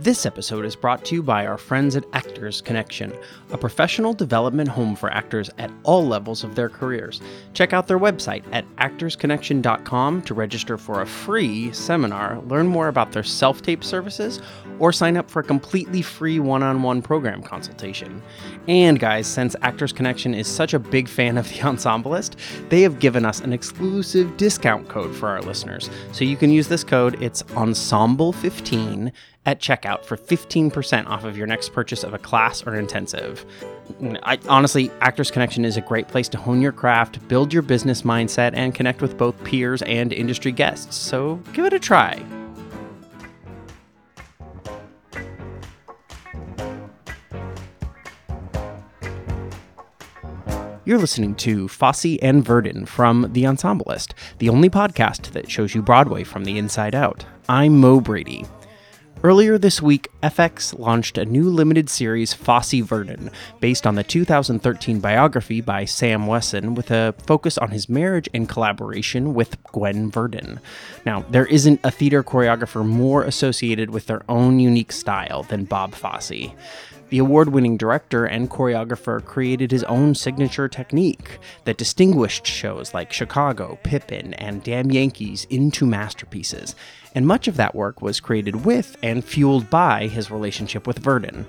This episode is brought to you by our friends at Actors Connection, a professional development home for actors at all levels of their careers. Check out their website at actorsconnection.com to register for a free seminar, learn more about their self tape services, or sign up for a completely free one on one program consultation. And guys, since Actors Connection is such a big fan of The Ensemblist, they have given us an exclusive discount code for our listeners. So you can use this code, it's Ensemble15 at checkout for 15% off of your next purchase of a class or intensive. I, honestly, Actors Connection is a great place to hone your craft, build your business mindset, and connect with both peers and industry guests. So give it a try. You're listening to Fosse and Verdon from The Ensemblist, the only podcast that shows you Broadway from the inside out. I'm Mo Brady. Earlier this week, FX launched a new limited series, Fosse Verdon, based on the 2013 biography by Sam Wesson, with a focus on his marriage and collaboration with Gwen Verdon. Now, there isn't a theater choreographer more associated with their own unique style than Bob Fosse. The award winning director and choreographer created his own signature technique that distinguished shows like Chicago, Pippin, and Damn Yankees into masterpieces, and much of that work was created with and fueled by his relationship with Verdon.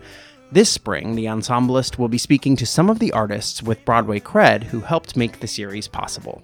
This spring, the ensemblist will be speaking to some of the artists with Broadway cred who helped make the series possible.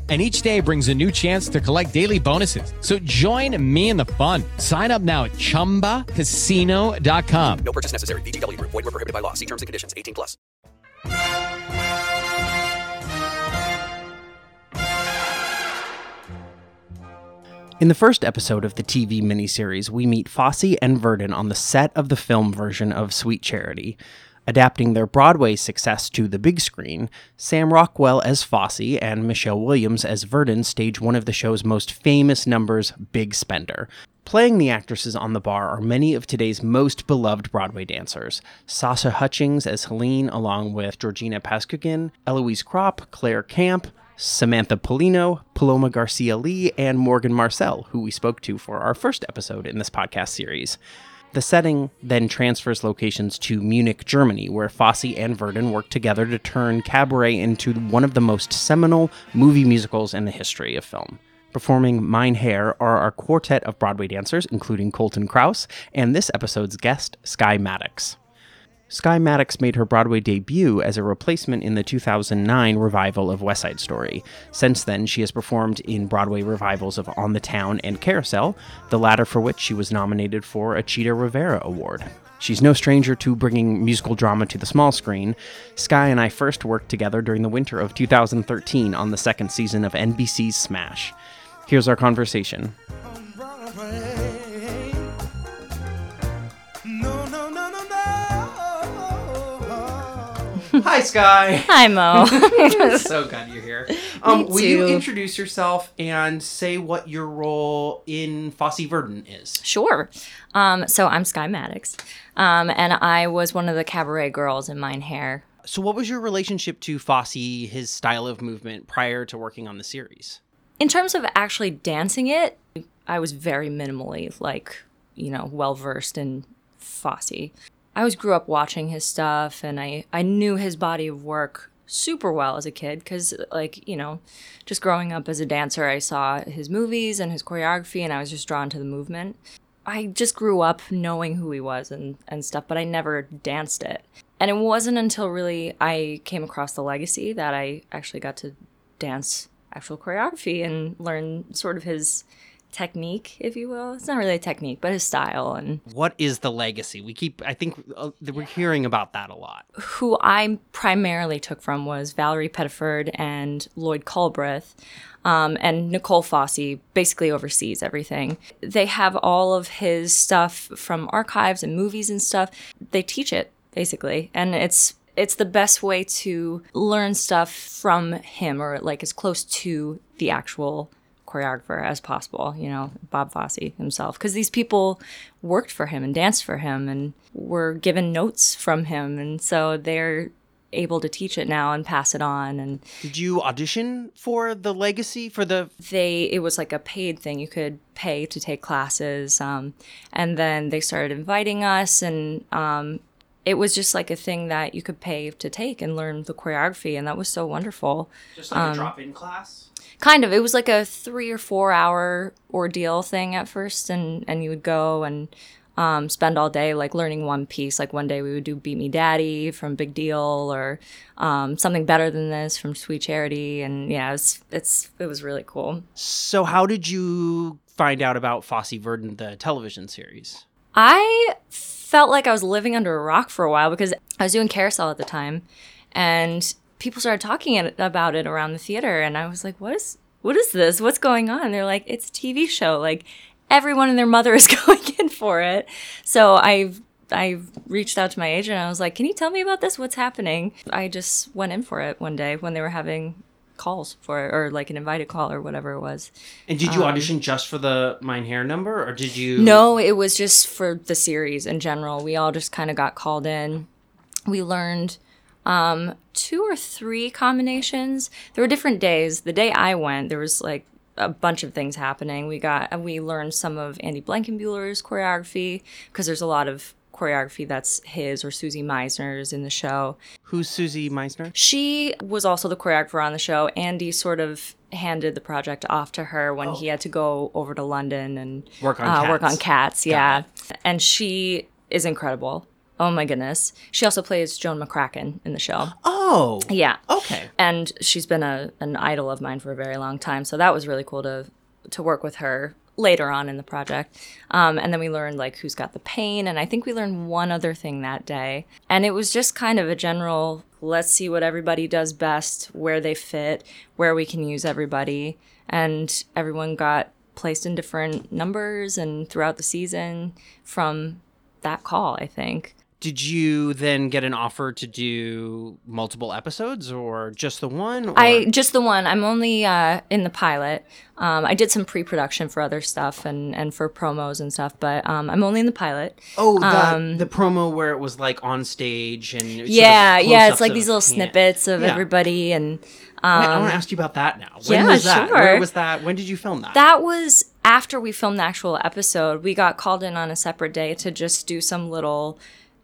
and each day brings a new chance to collect daily bonuses. So join me in the fun. Sign up now at ChumbaCasino.com. No purchase necessary. VGW Group. Void were prohibited by law. See terms and conditions. 18 plus. In the first episode of the TV miniseries, we meet Fosse and Verdon on the set of the film version of Sweet Charity. Adapting their Broadway success to the big screen, Sam Rockwell as Fosse and Michelle Williams as Verdon stage one of the show's most famous numbers, Big Spender. Playing the actresses on the bar are many of today's most beloved Broadway dancers. Sasha Hutchings as Helene, along with Georgina Pazcoguin, Eloise Kropp, Claire Camp, Samantha Pollino, Paloma Garcia Lee, and Morgan Marcel, who we spoke to for our first episode in this podcast series. The setting then transfers locations to Munich, Germany, where Fosse and Verdon work together to turn Cabaret into one of the most seminal movie musicals in the history of film. Performing Mein Herr are our quartet of Broadway dancers, including Colton Krause, and this episode's guest, Skye Mattox. Skye Mattox made her Broadway debut as a replacement in the 2009 revival of West Side Story. Since then, she has performed in Broadway revivals of On the Town and Carousel, the latter for which she was nominated for a Chita Rivera Award. She's no stranger to bringing musical drama to the small screen. Skye and I first worked together during the winter of 2013 on the second season of NBC's Smash. Here's our conversation. Hi, Skye. Hi, Mo. so glad you're here. Um, will you introduce yourself and say what your role in Fosse Verdon is? sure. Um, so I'm Skye Mattox, um, and I was one of the cabaret girls in Mein Herr. So, what was your relationship to Fosse, his style of movement, prior to working on the series? In terms of actually dancing it, I was very minimally, like, you know, well versed in Fosse. I always grew up watching his stuff, and I, I knew his body of work super well as a kid because, like, you know, just growing up as a dancer, I saw his movies and his choreography, and I was just drawn to the movement. I just grew up knowing who he was and, and stuff, but I never danced it. And it wasn't until really I came across the legacy that I actually got to dance actual choreography and learn sort of his technique, if you will. It's not really a technique, but his style and What is the legacy? We keep, I think, uh, we're hearing about that a lot. who I primarily took from was Valerie Pettiford and Lloyd Culbreth. Um, and Nicole Fosse basically oversees everything. They have all of his stuff from archives and movies and stuff. They teach it basically, and it's it's the best way to learn stuff from him or like as close to the actual choreographer as possible, you know, Bob Fosse himself. Because these people worked for him and danced for him and were given notes from him. And so they're able to teach it now and pass it on. And Did you audition for the legacy for the? they, it was like a paid thing. You could pay to take classes. Um, and then they started inviting us and, um, it was just like a thing that you could pay to take and learn the choreography, and that was so wonderful. Just like a drop-in class. Kind of. It was like a three or four hour ordeal thing at first and and you would go and um, spend all day like learning one piece. Like one day we would do beat me daddy from big deal or um, something better than this from sweet charity. And yeah it's it's it was really cool. So, how did you find out about Fosse Verdon, the television series? I felt like I was living under a rock for a while because I was doing carousel at the time, and people started talking it- about it around the theater, and I was like, "What is what is this? What's going on?" And they're like, "It's a TV show. Like everyone and their mother is going in for it." So I I reached out to my agent. I was like, "Can you tell me about this? What's happening?" I just went in for it one day when they were having calls for it, or like an invited call or whatever it was. And did you um, audition just for the Mein Herr number, or did you? No, it was just for the series in general. We all just kind of got called in. We learned um, two or three combinations. There were different days. The day I went, there was like a bunch of things happening. We got we learned some of Andy Blankenbuehler's choreography because there's a lot of choreography that's his or Susie Misner's in the show. Who's Susie Misner? She was also the choreographer on the show. Andy sort of handed the project off to her when he had to go over to London and Work on uh, work on cats. Yeah, and she is incredible. Oh my goodness. She also plays Joan McCracken in the show. Oh, Yeah. okay. And she's been a an idol of mine for a very long time. So that was really cool to to work with her later on in the project. Um, and then we learned like who's got the pain, and I think we learned one other thing that day. And it was just kind of a general let's see what everybody does best, where they fit, where we can use everybody, and everyone got placed in different numbers and throughout the season from that call, I think. Did you then get an offer to do multiple episodes, or just the one? Or... I just the one. I'm only uh, in the pilot. Um, I did some pre-production for other stuff and and for promos and stuff, but um, I'm only in the pilot. Oh, the, the promo where it was like on stage and was sort of yeah, yeah. It's like these little snippets of Yeah. everybody, and Wait, I um, want to ask you about that now. When yeah, was that? Where was that? When did you film that? that was after we filmed the actual episode. We got called in on a separate day to just do some little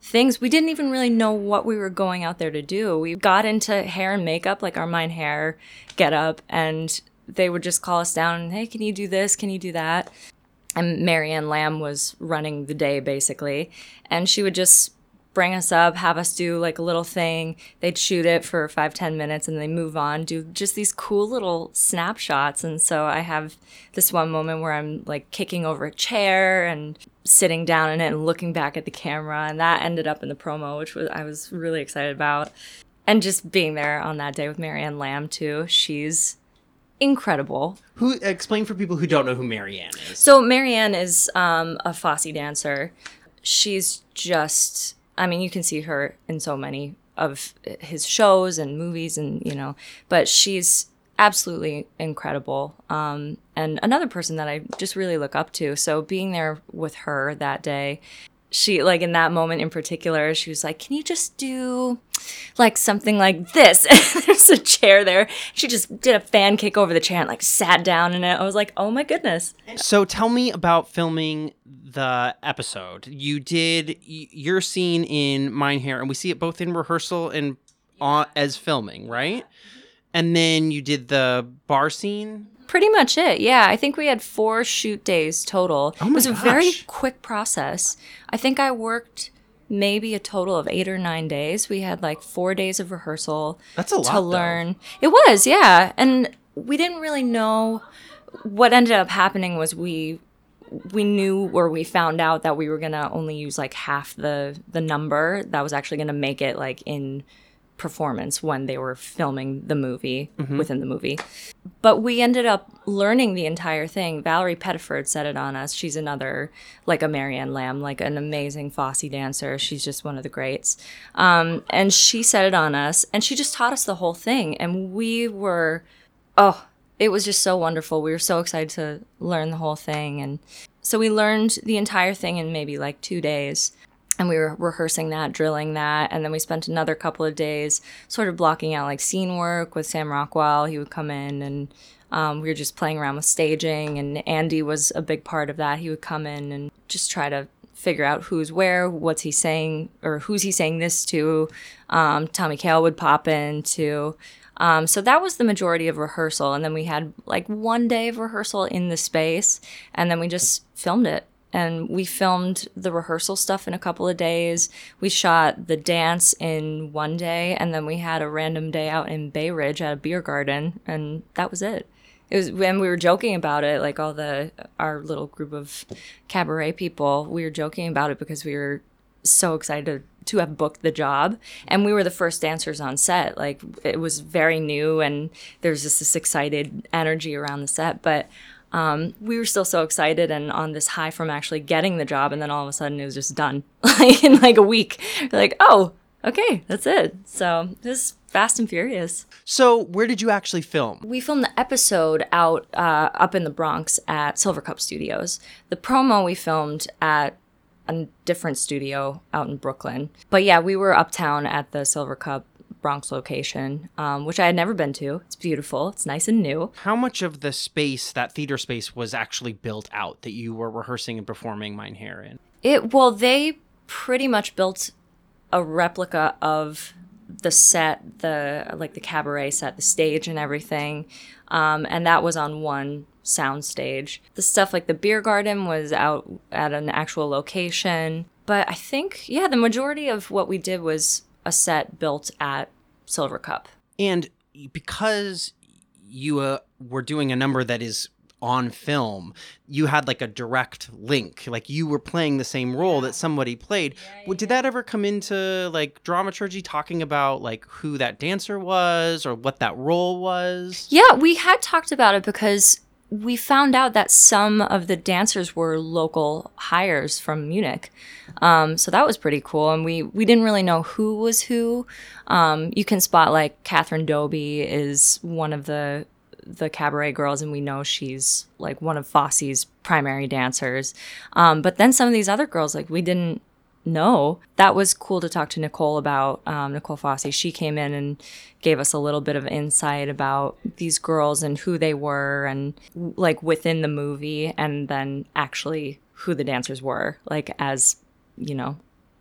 things. We didn't even really know what we were going out there to do. We got into hair and makeup, like our Mein Herr get up, and they would just call us down hey, can you do this? Can you do that? And Mary Ann Lamb was running the day basically, and she would just bring us up, have us do like a little thing. They'd shoot it for five, ten minutes and they move on, do just these cool little snapshots. And so I have this one moment where I'm like kicking over a chair and sitting down in it and looking back at the camera. And that ended up in the promo, which was I was really excited about. And just being there on that day with Mary Ann Lamb too. She's incredible. Who explain for people who don't know who Mary Ann is? So Mary Ann is um, a Fosse dancer. She's just, I mean, you can see her in so many of his shows and movies, and you know, but she's absolutely incredible. Um, and another person that I just really look up to. So being there with her that day, she like in that moment in particular, she was like, "Can you just do like something like this?" There's a chair there. She just did a fan kick over the chair and like sat down in it. I was like, "Oh my goodness!" So tell me about filming the episode. You did y- your scene in Mein Herr, and we see it both in rehearsal and on, as filming, right? And then you did the bar scene. Pretty much it. Yeah, I think we had four shoot days total. Oh my it was a very quick process. I think I worked maybe a total of eight or nine days. We had like four days of rehearsal. That's a lot, to though. learn. It was, yeah, and we didn't really know. What ended up happening was we we knew or we found out that we were gonna only use like half the the number that was actually gonna make it like in performance when they were filming the movie within the movie. But we ended up learning the entire thing. Valerie Pettiford set it on us. She's another, like a Mary Ann Lamb, like an amazing Fosse dancer. She's just one of the greats. Um, and she set it on us and she just taught us the whole thing. And we were, oh, it was just so wonderful. We were so excited to learn the whole thing. And so we learned the entire thing in maybe like two days and we were rehearsing that, drilling that, and then we spent another couple of days sort of blocking out like scene work with Sam Rockwell. He would come in and um, we were just playing around with staging, and Andy was a big part of that. He would come in and just try to figure out who's where, what's he saying, or who's he saying this to. Um, Tommy Kail would pop in too. Um, so that was the majority of rehearsal, and then we had like one day of rehearsal in the space, and then we just filmed it and we filmed the rehearsal stuff in a couple of days. We shot the dance in one day, and then we had a random day out in Bay Ridge at a beer garden, and that was it. It was when we were joking about it, like all the our little group of cabaret people, we were joking about it because we were so excited to have booked the job and we were the first dancers on set like it was very new and there's just this excited energy around the set but um, we were still so excited and on this high from actually getting the job and then all of a sudden it was just done like in like a week. Like oh okay that's it. So this was fast and furious. So where did you actually film? we filmed the episode out uh, up in the bronx at Silvercup Studios. The promo we filmed at a different studio out in brooklyn. But yeah we were uptown at the Silvercup bronx location um, which i had never been to it's beautiful it's nice and new How much of the space, that theater space, was actually built out that you were rehearsing and performing Mein Herr in? It well, they pretty much built a replica of the set, the like the cabaret set, the stage and everything, um, and that was on one sound stage. The stuff like the beer garden was out at an actual location, but I think yeah, the majority of what we did was a set built at Silvercup. And because you uh, were doing a number that is on film, you had like a direct link. Like you were playing the same role that somebody played. Well, Did that ever come into like dramaturgy talking about like who that dancer was or what that role was? Yeah, we had talked about it because we found out that some of the dancers were local hires from Munich. Um, so that was pretty cool. And we, we didn't really know who was who. Um, you can spot like Kathryn Doby is one of the the cabaret girls, and we know she's like one of Fosse's primary dancers. Um, but then some of these other girls, like we didn't know. That was cool to talk to Nicole about. Um, Nicole Fosse. She came in and gave us a little bit of insight about these girls and who they were, and like within the movie, and then actually who the dancers were, like as you know,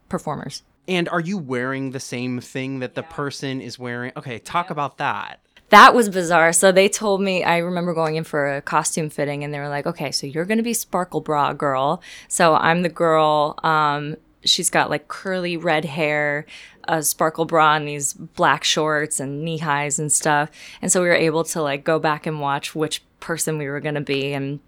performers. And are you wearing the same thing that the person is wearing? Okay, talk about that. That was bizarre. So they told me, I remember going in for a costume fitting and they were like, okay, so you're going to be Sparkle Bra Girl. So I'm the girl. Um, she's got like curly red hair, a sparkle bra, and these black shorts and knee highs and stuff. And so we were able to like go back and watch which person we were going to be, and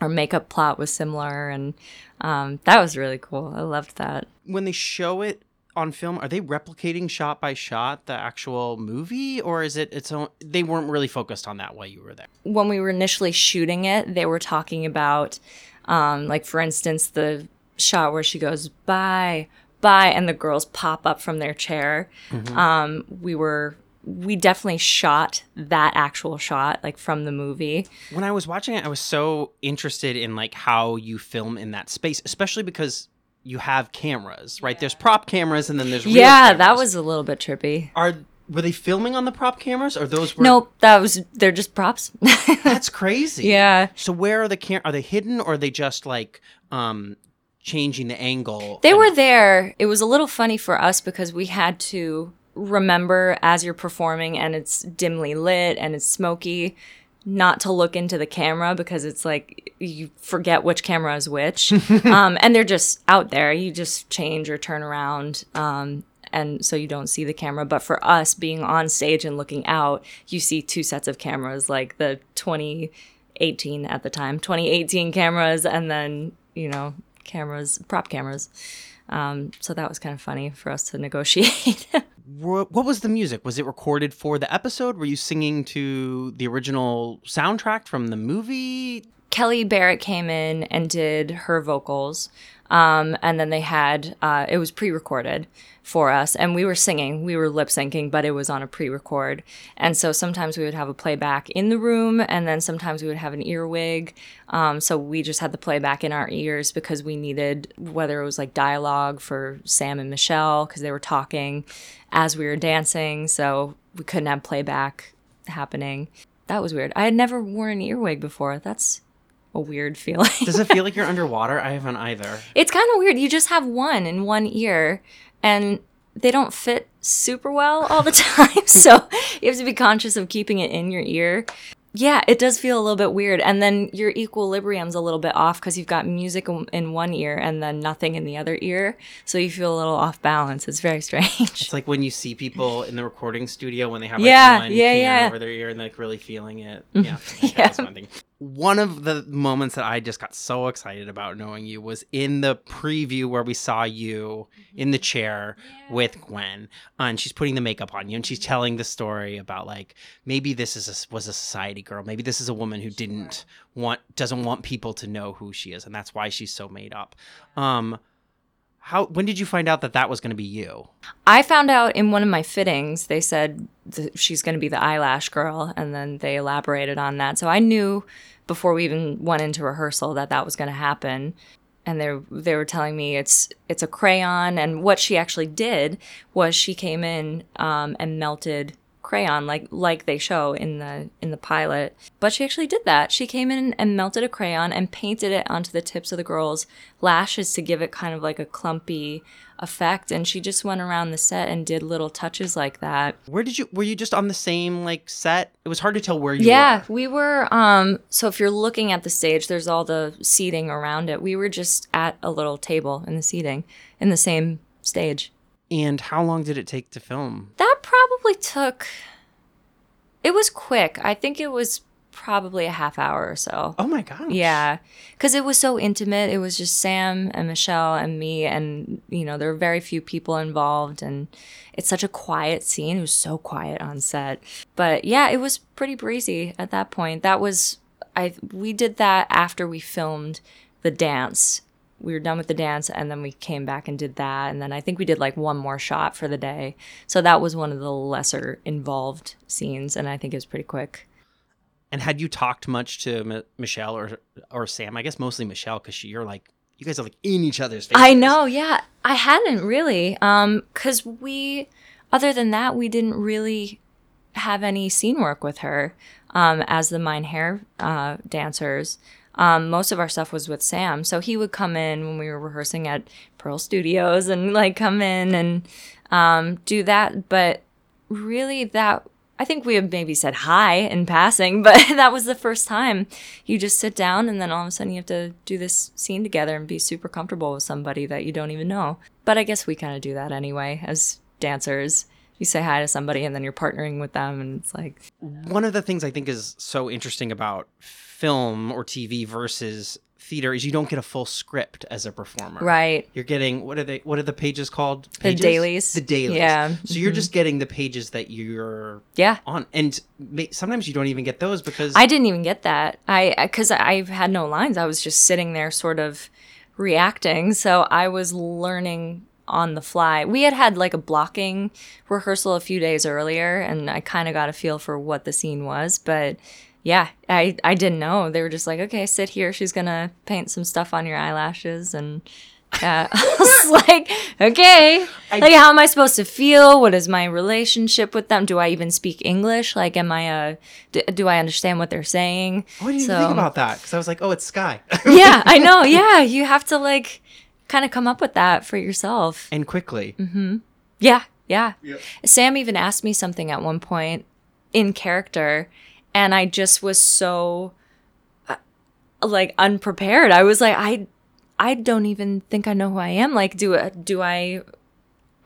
our makeup plot was similar, and um, that was really cool. I loved that. When they show it on film, are they replicating shot by shot the actual movie, or is it its own? They weren't really focused on that while you were there. when we were initially shooting it, they were talking about, um, like for instance, the shot where she goes bye bye, and the girls pop up from their chair. Um, we were we definitely shot that actual shot like from the movie. When I was watching it, I was so interested in like how you film in that space, especially because you have cameras, right? There's prop cameras, and then there's real yeah, that was a little bit trippy. Are were they filming on the prop cameras, or those were? Nope, that was they're just props. that's crazy. Yeah. So where are the cam? Are they hidden, or are they just like um changing the angle? They were there. It was a little funny for us because we had to remember as you're performing and it's dimly lit and it's smoky not to look into the camera because it's like you forget which camera is which. um, and they're just out there. You just change or turn around. Um, and so you don't see the camera. But for us being on stage and looking out, you see two sets of cameras, like the 2018 at the time, 2018 cameras, and then, you know, cameras, prop cameras. Um, so that was kind of funny for us to negotiate. What was the music? Was it recorded for the episode? Were you singing to the original soundtrack from the movie? Kelli Barrett came in and did her vocals. Um, and then they had, uh, it was pre recorded for us. And we were singing, we were lip syncing, but it was on a pre record. And so sometimes we would have a playback in the room, and then sometimes we would have an earwig. Um, so we just had the playback in our ears because we needed, whether it was like dialogue for Sam and Michelle, because they were talking as we were dancing. So we couldn't have playback happening. That was weird. I had never worn an earwig before. That's a weird feeling. Does it feel like you're underwater? I haven't either. it's kind of weird. You just have one in one ear, and they don't fit super well all the time. so you have to be conscious of keeping it in your ear. Yeah, it does feel a little bit weird. And then your equilibrium's a little bit off because you've got music in- one ear and then nothing in the other ear. So you feel a little off balance. It's very strange. It's like when you see people in the recording studio when they have like Yeah, one yeah, yeah. over their ear and like really feeling it. Mm-hmm. Yeah, okay, that's one of the moments that I just got so excited about knowing you was in the preview where we saw you in the chair with Gwen, uh, and she's putting the makeup on you, and she's telling the story about like maybe this is a, was a society girl, maybe this is a woman who didn't want doesn't want people to know who she is, and that's why she's so made up. Um, how when did you find out that that was going to be you? I found out in one of my fittings, they said she's going to be the eyelash girl, and then they elaborated on that. So I knew before we even went into rehearsal that that was going to happen. And they they were telling me it's it's a crayon, and what she actually did was she came in um, and melted crayon like like they show in the in the pilot. But she actually did that. She came in and melted a crayon and painted it onto the tips of the girls' lashes to give it kind of like a clumpy effect. And she just went around the set and did little touches like that. Where did you were you just on the same like set? It was hard to tell where you were. Yeah, were. we were. Um, so if you're looking at the stage, there's all the seating around it. We were just at a little table in the seating in the same stage. And how long did it take to film? That probably took. It was quick. I think it was probably a half hour or so. Oh my gosh. Yeah, because it was so intimate. It was just Sam and Michelle and me, and you know there were very few people involved, and it's such a quiet scene. It was so quiet on set, but yeah, it was pretty breezy at that point. That was I. We did that after we filmed the dance. We were done with the dance, and then we came back and did that, and then I think we did like one more shot for the day. So that was one of the lesser involved scenes, and I think it was pretty quick. And had you talked much to M- Michelle or or Sam? I guess mostly Michelle because you're like you guys are like in each other's faces. I know, yeah. I hadn't really. Um, cause we other than that, we didn't really have any scene work with her um as the Mein Herr uh dancers. Um, most of our stuff was with Sam. So he would come in when we were rehearsing at Pearl Studios and like come in and um do that. But really that I think we have maybe said hi in passing, but that was the first time you just sit down and then all of a sudden you have to do this scene together and be super comfortable with somebody that you don't even know. But I guess we kind of do that anyway as dancers. You say hi to somebody and then you're partnering with them, and it's like, One of the things I think is so interesting about film or TV versus theater is you don't get a full script as a performer. right. You're getting what are they? What are the pages called? The dailies. The dailies. Yeah. So you're just getting the pages that you're Yeah. on, and sometimes you don't even get those because I didn't even get that. I because I had no lines. I was just sitting there, sort of reacting. So I was learning on the fly. We had had like a blocking rehearsal a few days earlier, and I kind of got a feel for what the scene was. But yeah, I I didn't know. They were just like, okay, sit here. She's gonna paint some stuff on your eyelashes and. Yeah, uh, I was like, okay, like how am I supposed to feel? What is my relationship with them? Do I even speak English? Like, am I a? Do, do I understand what they're saying? What do you So- think about that? Because I was like, oh, it's Skye, yeah, I know. Yeah, you have to like kind of come up with that for yourself. and quickly. Mm-hmm. Yeah, yeah. Sam even asked me something at one point in character, and I just was so uh, like unprepared. I was like, I, I don't even think I know who I am. Like, do do I?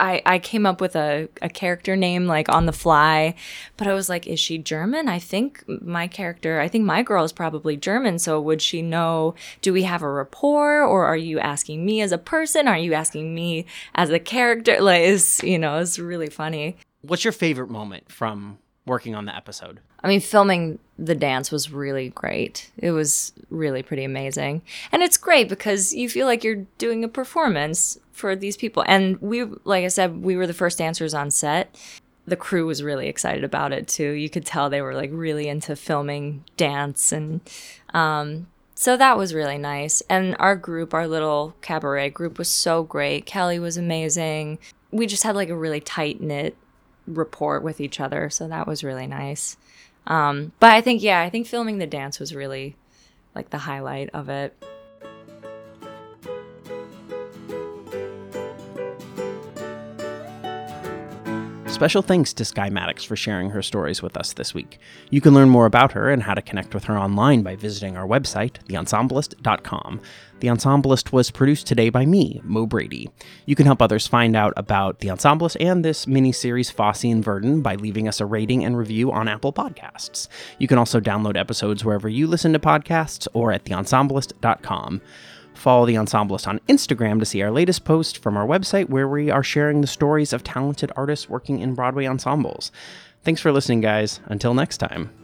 I, I came up with a, a character name like on the fly, but I was like, is she German? I think my character, I think my girl is probably German. So would she know? Do we have a rapport or are you asking me as a person? Are you asking me as a character? Like, is, you know, it's really funny. What's your favorite moment from working on the episode? I mean, filming the dance was really great. It was really pretty amazing. And it's great because you feel like you're doing a performance for these people. And we, like I said, we were the first dancers on set. The crew was really excited about it too. You could tell they were like really into filming dance. And um, so that was really nice. And our group, our little cabaret group, was so great. Kelli was amazing. We just had like a really tight knit rapport with each other. So that was really nice. Um, but I think, yeah, I think filming the dance was really like the highlight of it. Special thanks to Skye Mattox for sharing her stories with us this week. You can learn more about her and how to connect with her online by visiting our website, theensemblist.com. The Ensemblist was produced today by me, Mo Brady. You can help others find out about The Ensemblist and this mini-series Fosse and Verdon by leaving us a rating and review on Apple Podcasts. You can also download episodes wherever you listen to podcasts or at theensemblist.com. Follow the Ensemblist on Instagram to see our latest post from our website where we are sharing the stories of talented artists working in Broadway ensembles. Thanks for listening, guys. Until next time.